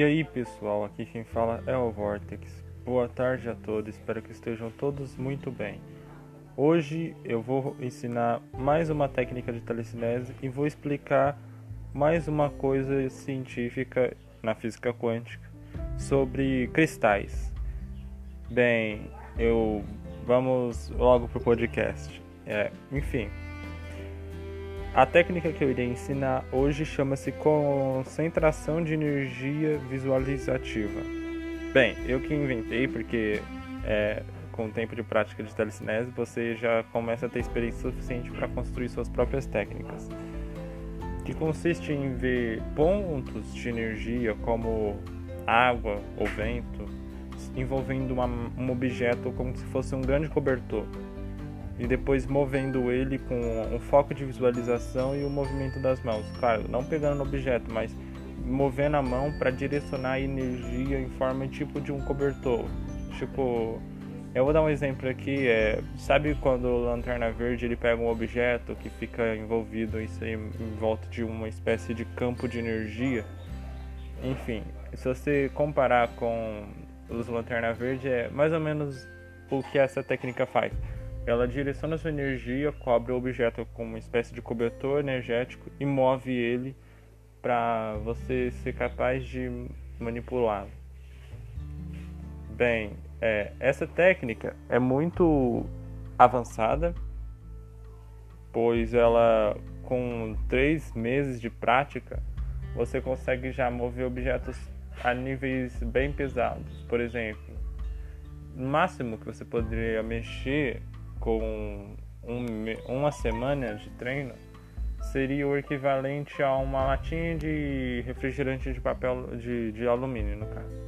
E aí pessoal, aqui quem fala é o Vortex. Boa tarde a todos, espero que estejam todos muito bem. Hoje eu vou ensinar mais uma técnica de telecinese e vou explicar mais uma coisa científica na física quântica sobre cristais. Bem, eu vamos logo pro podcast. É, enfim, a técnica que eu irei ensinar hoje chama-se concentração de energia visualizativa. Bem, eu que inventei porque é, com o tempo de prática de telecinese você já começa a ter experiência suficiente para construir suas próprias técnicas. Que consiste em ver pontos de energia como água ou vento envolvendo uma, um objeto como se fosse um grande cobertor e depois movendo ele com um foco de visualização e o movimento das mãos. Claro, não pegando no objeto, mas movendo a mão para direcionar a energia em forma tipo de um cobertor. Tipo, eu vou dar um exemplo aqui, é, sabe quando o Lanterna Verde ele pega um objeto que fica envolvido aí, em volta de uma espécie de campo de energia? Enfim, se você comparar com os Lanterna Verde, é mais ou menos o que essa técnica faz. Ela direciona sua energia, cobre o objeto com uma espécie de cobertor energético e move ele para você ser capaz de manipulá-lo. Bem, é, essa técnica é muito avançada, pois ela, com três meses de prática, você consegue já mover objetos a níveis bem pesados. Por exemplo, o máximo que você poderia mexer com um, uma semana de treino seria o equivalente a uma latinha de refrigerante de papel de, de alumínio no caso.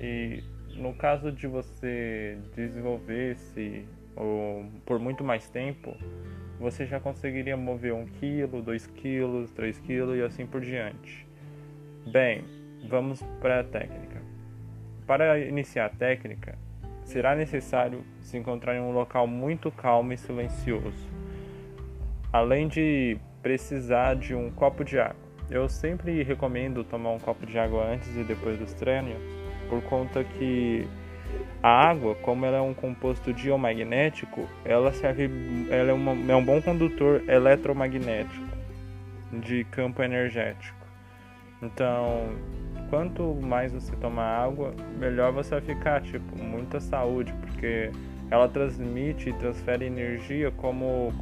E no caso de você desenvolver-se por muito mais tempo, você já conseguiria mover 1 kg, 2 kg, 3 kg e assim por diante. Bem, vamos para a técnica. Para iniciar a técnica, será necessário se encontrar em um local muito calmo e silencioso, além de precisar de um copo de água. Eu sempre recomendo tomar um copo de água antes e depois dos treinos, por conta que a água, como ela é um composto diomagnético, ela serve, ela é, uma, é um bom condutor eletromagnético de campo energético. Então, quanto mais você tomar água, melhor você vai ficar, tipo, muita saúde, porque ela transmite e transfere energia como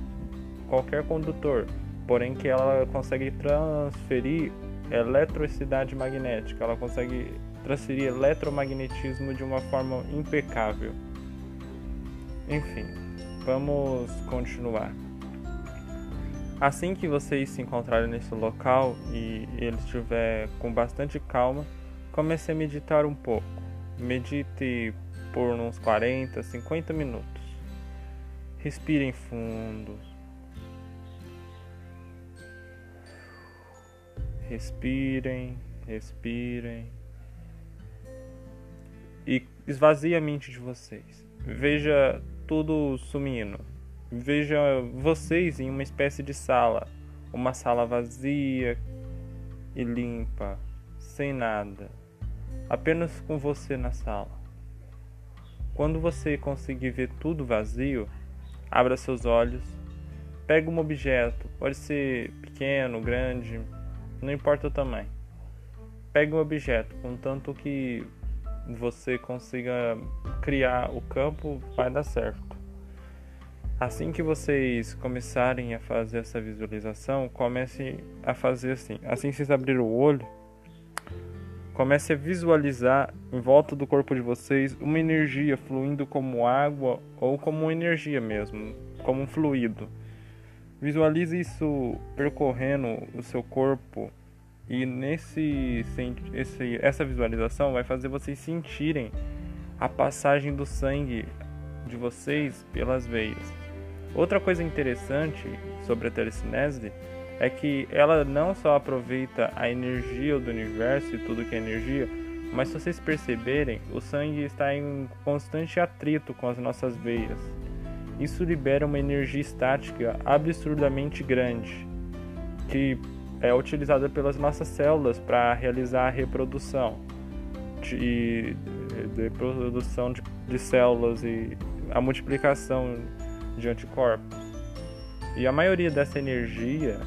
qualquer condutor, porém que ela consegue transferir eletricidade magnética, ela consegue transferir eletromagnetismo de uma forma impecável. Enfim, vamos continuar. Assim que vocês se encontrarem nesse local e ele estiver com bastante calma, comece a meditar um pouco. Medite por uns 40, 50 minutos. Respirem fundo. Respirem, respirem. E esvazie a mente de vocês. Veja tudo sumindo Veja vocês em uma espécie de sala, uma sala vazia e limpa, sem nada, apenas com você na sala. Quando você conseguir ver tudo vazio, abra seus olhos, pegue um objeto, pode ser pequeno, grande, não importa o tamanho. Pegue um objeto, contanto que você consiga criar o campo, vai dar certo. Assim que vocês começarem a fazer essa visualização, comece a fazer assim. Assim que vocês abrirem o olho, comece a visualizar em volta do corpo de vocês uma energia fluindo como água ou como energia mesmo, como um fluido. Visualize isso percorrendo o seu corpo e nesse esse, essa visualização vai fazer vocês sentirem a passagem do sangue de vocês pelas veias. Outra coisa interessante sobre a telecinese é que ela não só aproveita a energia do universo e tudo que é energia, mas se vocês perceberem, o sangue está em constante atrito com as nossas veias. Isso libera uma energia estática absurdamente grande, que é utilizada pelas nossas células para realizar a reprodução de, de de, de células e a multiplicação de anticorpos. E a maioria dessa energia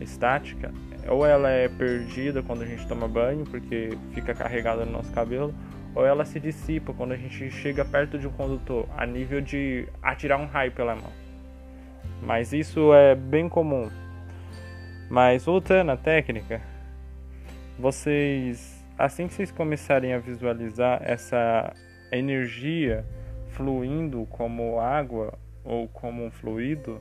estática, ou ela é perdida quando a gente toma banho, porque fica carregada no nosso cabelo, ou ela se dissipa quando a gente chega perto de um condutor, a nível de atirar um raio pela mão. Mas isso é bem comum. Mas voltando à técnica, vocês, assim que vocês começarem a visualizar essa energia fluindo como água ou como um fluido,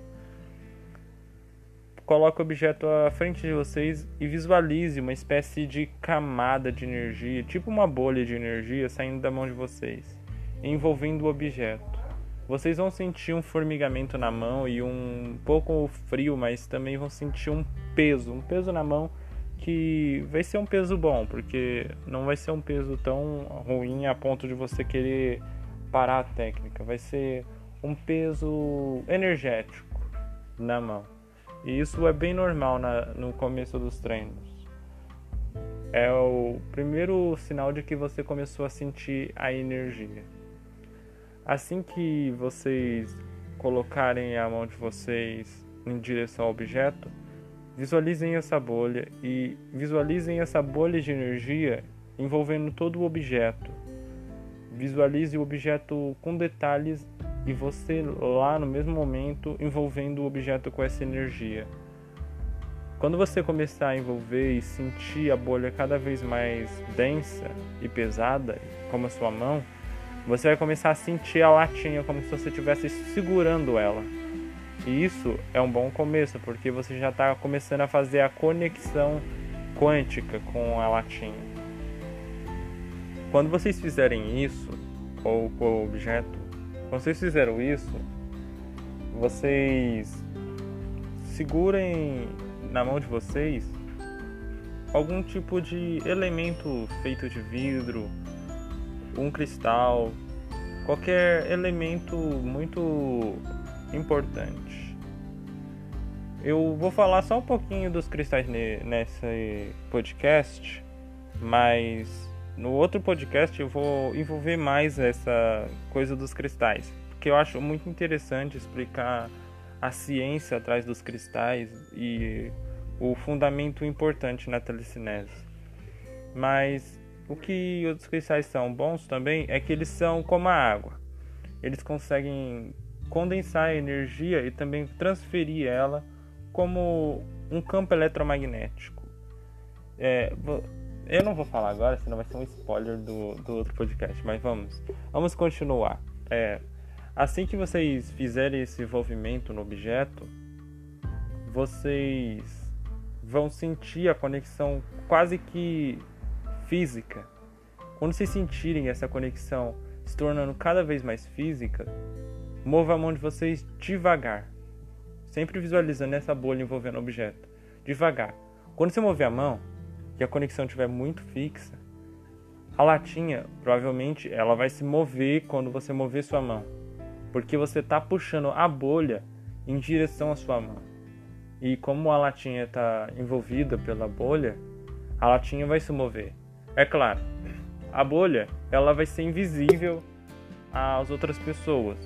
coloque o objeto à frente de vocês e visualize uma espécie de camada de energia, tipo uma bolha de energia saindo da mão de vocês, envolvendo o objeto. Vocês vão sentir um formigamento na mão e um pouco frio, mas também vão sentir um peso, um peso na mão que vai ser um peso bom, porque não vai ser um peso tão ruim a ponto de você querer parar a técnica. Vai ser um peso energético na mão. E isso é bem normal na, no começo dos treinos. É o primeiro sinal de que você começou a sentir a energia. Assim que vocês colocarem a mão de vocês em direção ao objeto, visualizem essa bolha e visualizem essa bolha de energia envolvendo todo o objeto. Visualize o objeto com detalhes e você lá no mesmo momento envolvendo o objeto com essa energia. Quando você começar a envolver e sentir a bolha cada vez mais densa e pesada, como a sua mão, você vai começar a sentir a latinha como se você estivesse segurando ela. E isso é um bom começo, porque você já está começando a fazer a conexão quântica com a latinha. Quando vocês fizerem isso, ou com o objeto, quando vocês fizeram isso, vocês segurem na mão de vocês algum tipo de elemento feito de vidro, um cristal, qualquer elemento muito importante. Eu vou falar só um pouquinho dos cristais nesse podcast, mas no outro podcast eu vou envolver mais essa coisa dos cristais, porque eu acho muito interessante explicar a ciência atrás dos cristais e o fundamento importante na telecinese. Mas o que os cristais são bons também é que eles são como a água. Eles conseguem condensar a energia e também transferir ela como um campo eletromagnético. É, eu não vou falar agora, senão vai ser um spoiler do, do outro podcast, mas vamos. Vamos continuar. É, assim que vocês fizerem esse envolvimento no objeto, vocês vão sentir a conexão quase que física. Quando vocês sentirem essa conexão se tornando cada vez mais física, mova a mão de vocês devagar, sempre visualizando essa bolha envolvendo o objeto. Devagar. Quando você mover a mão, que a conexão estiver muito fixa, a latinha provavelmente ela vai se mover quando você mover sua mão, porque você está puxando a bolha em direção à sua mão. E como a latinha está envolvida pela bolha, a latinha vai se mover. É claro, a bolha ela vai ser invisível às outras pessoas,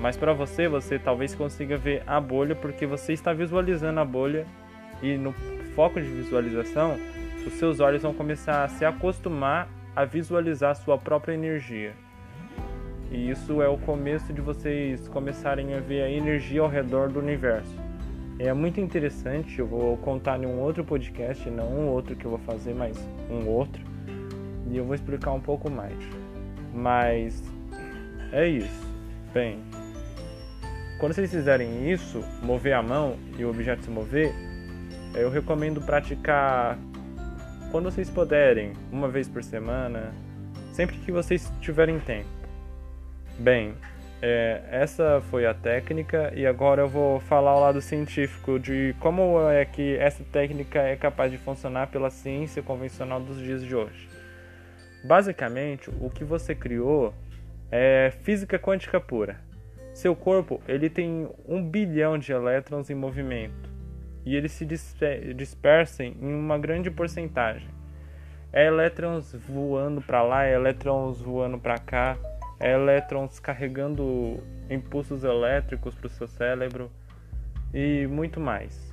mas para você você talvez consiga ver a bolha porque você está visualizando a bolha e no foco de visualização os seus olhos vão começar a se acostumar a visualizar sua própria energia. E isso é o começo de vocês começarem a ver a energia ao redor do universo. É muito interessante, eu vou contar em um outro podcast, não um outro que eu vou fazer, mas um outro. E eu vou explicar um pouco mais. Mas é isso. Bem, quando vocês fizerem isso, mover a mão e o objeto se mover, eu recomendo praticar quando vocês puderem, uma vez por semana, sempre que vocês tiverem tempo. Bem, é, essa foi a técnica e agora eu vou falar o lado científico de como é que essa técnica é capaz de funcionar pela ciência convencional dos dias de hoje. Basicamente, o que você criou é física quântica pura. Seu corpo ele tem um bilhão de elétrons em movimento e eles se dispersem em uma grande porcentagem. É elétrons voando para lá, é elétrons voando para cá, é elétrons carregando impulsos elétricos para o seu cérebro e muito mais.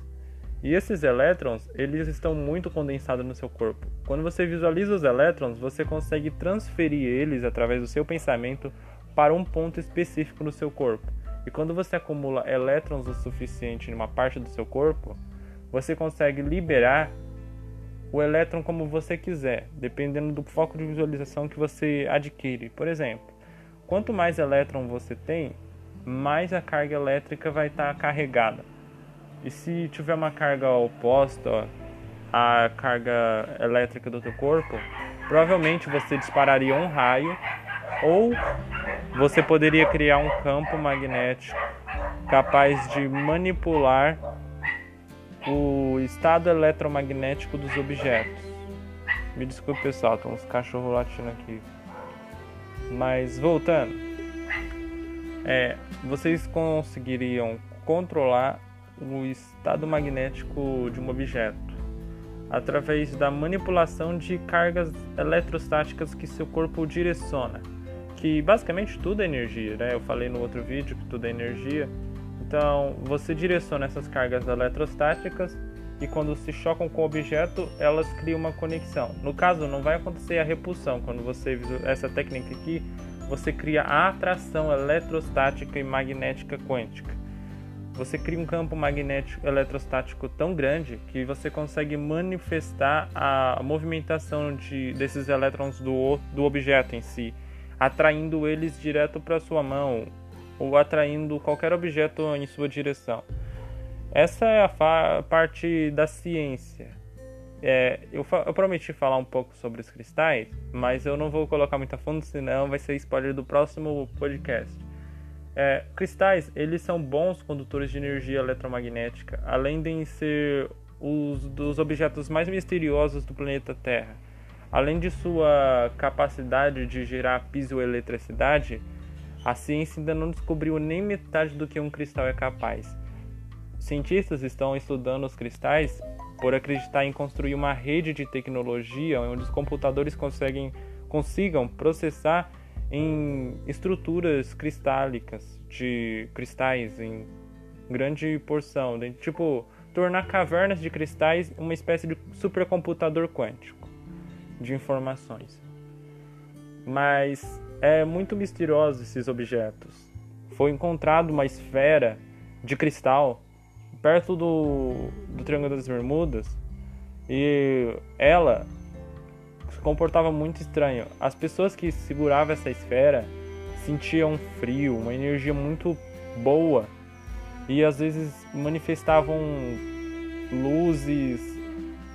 E esses elétrons, eles estão muito condensados no seu corpo. Quando você visualiza os elétrons, você consegue transferir eles através do seu pensamento para um ponto específico no seu corpo. E quando você acumula elétrons o suficiente em uma parte do seu corpo, você consegue liberar o elétron como você quiser, dependendo do foco de visualização que você adquire. Por exemplo, quanto mais elétron você tem, mais a carga elétrica vai estar carregada. E se tiver uma carga oposta à carga elétrica do teu corpo, provavelmente você dispararia um raio ou você poderia criar um campo magnético capaz de manipular o estado eletromagnético dos objetos. Me desculpe, pessoal, tem uns cachorros latindo aqui. Mas voltando, é, vocês conseguiriam controlar o estado magnético de um objeto através da manipulação de cargas eletrostáticas que seu corpo direciona que basicamente tudo é energia, né? Eu falei no outro vídeo que tudo é energia. Então, você direciona essas cargas eletrostáticas e quando se chocam com o objeto, elas criam uma conexão. No caso, não vai acontecer a repulsão. Quando você essa técnica aqui, você cria a atração eletrostática e magnética quântica. Você cria um campo magnético eletrostático tão grande que você consegue manifestar a movimentação de, desses elétrons do, do objeto em si atraindo eles direto para sua mão ou atraindo qualquer objeto em sua direção. Essa é a parte da ciência. É, eu, eu, prometi falar um pouco sobre os cristais, mas eu não vou colocar muito a fundo, senão vai ser spoiler do próximo podcast. É, cristais, eles são bons condutores de energia eletromagnética, além de ser os dos objetos mais misteriosos do planeta Terra. Além de sua capacidade de gerar piezoeletricidade, a ciência ainda não descobriu nem metade do que um cristal é capaz. Cientistas estão estudando os cristais por acreditar em construir uma rede de tecnologia onde os computadores conseguem, consigam processar em estruturas cristálicas de cristais em grande porção, tipo tornar cavernas de cristais uma espécie de supercomputador quântico de informações. Mas é muito misterioso esses objetos. Foi encontrado uma esfera de cristal perto do, do Triângulo das Bermudas e ela se comportava muito estranho. As pessoas que seguravam essa esfera sentiam frio, uma energia muito boa e às vezes manifestavam luzes,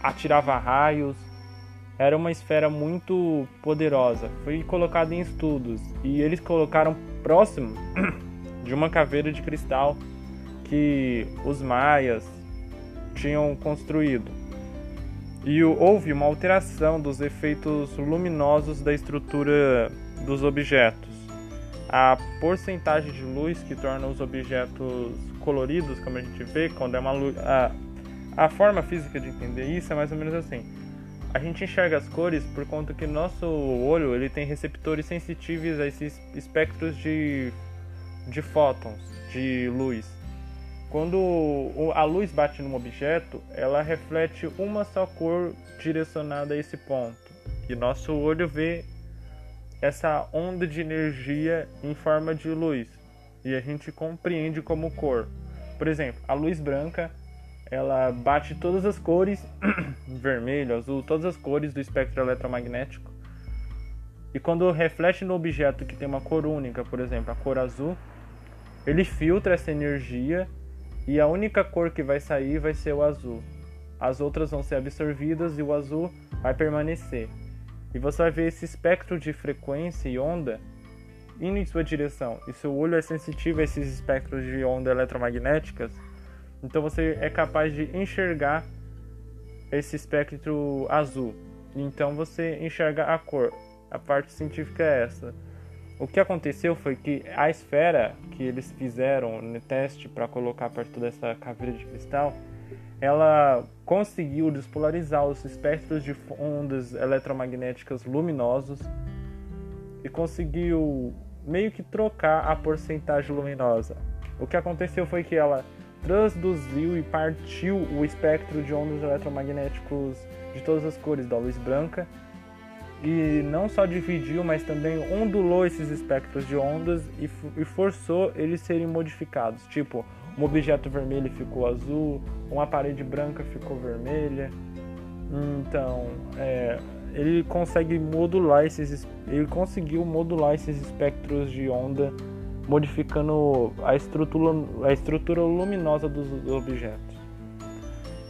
atirava raios era uma esfera muito poderosa. Foi colocado em estudos e eles colocaram próximo de uma caveira de cristal que os maias tinham construído. E houve uma alteração dos efeitos luminosos da estrutura dos objetos. A porcentagem de luz que torna os objetos coloridos, como a gente vê, quando é uma luz. A, a forma física de entender isso é mais ou menos assim a gente enxerga as cores por conta que nosso olho ele tem receptores sensitivos a esses espectros de, de fótons, de luz. Quando a luz bate num objeto, ela reflete uma só cor direcionada a esse ponto. E nosso olho vê essa onda de energia em forma de luz. E a gente compreende como cor. Por exemplo, a luz branca ela bate todas as cores, vermelho, azul, todas as cores do espectro eletromagnético. E quando reflete no objeto que tem uma cor única, por exemplo, a cor azul, ele filtra essa energia e a única cor que vai sair vai ser o azul. As outras vão ser absorvidas e o azul vai permanecer. E você vai ver esse espectro de frequência e onda indo em sua direção. E seu olho é sensitivo a esses espectros de onda eletromagnéticas então você é capaz de enxergar esse espectro azul. Então você enxerga a cor. A parte científica é essa. O que aconteceu foi que a esfera que eles fizeram no teste para colocar perto dessa caveira de cristal, ela conseguiu despolarizar os espectros de ondas eletromagnéticas luminosos e conseguiu meio que trocar a porcentagem luminosa. O que aconteceu foi que ela transduziu e partiu o espectro de ondas eletromagnéticos de todas as cores da luz branca e não só dividiu, mas também ondulou esses espectros de ondas e, e forçou eles serem modificados. Tipo, um objeto vermelho ficou azul, uma parede branca ficou vermelha. Então, é, ele consegue modular esses, ele conseguiu modular esses espectros de onda, modificando a estrutura, a estrutura luminosa dos objetos.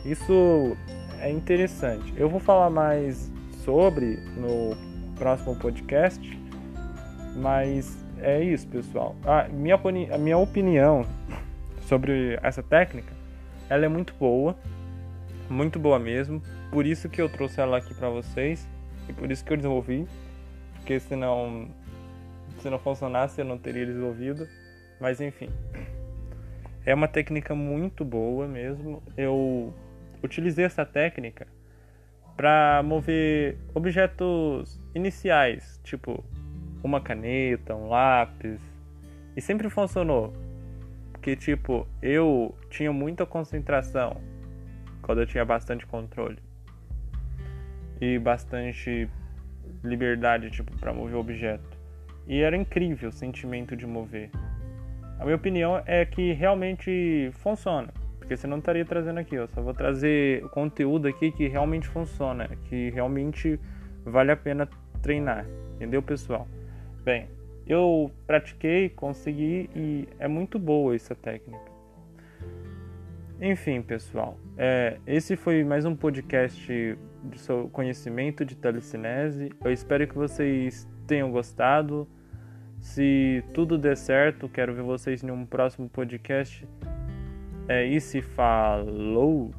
Isso é interessante. Eu vou falar mais sobre no próximo podcast, mas é isso, pessoal. Ah, minha, a minha opinião sobre essa técnica, ela é muito boa, muito boa mesmo. Por isso que eu trouxe ela aqui para vocês e por isso que eu desenvolvi, porque senão se não funcionasse eu não teria desenvolvido. Mas enfim, é uma técnica muito boa mesmo. Eu utilizei essa técnica para mover objetos iniciais, tipo uma caneta, um lápis, e sempre funcionou que tipo, eu tinha muita concentração quando eu tinha bastante controle e bastante liberdade tipo para mover objeto. E era incrível o sentimento de mover. A minha opinião é que realmente funciona, porque você não estaria trazendo aqui, eu só vou trazer o conteúdo aqui que realmente funciona, que realmente vale a pena treinar. Entendeu, pessoal? Bem, eu pratiquei, consegui e é muito boa essa técnica. Enfim, pessoal, é, esse foi mais um podcast de seu conhecimento de telecinese. Eu espero que vocês tenham gostado. Se tudo der certo, quero ver vocês em um próximo podcast. É, e falou!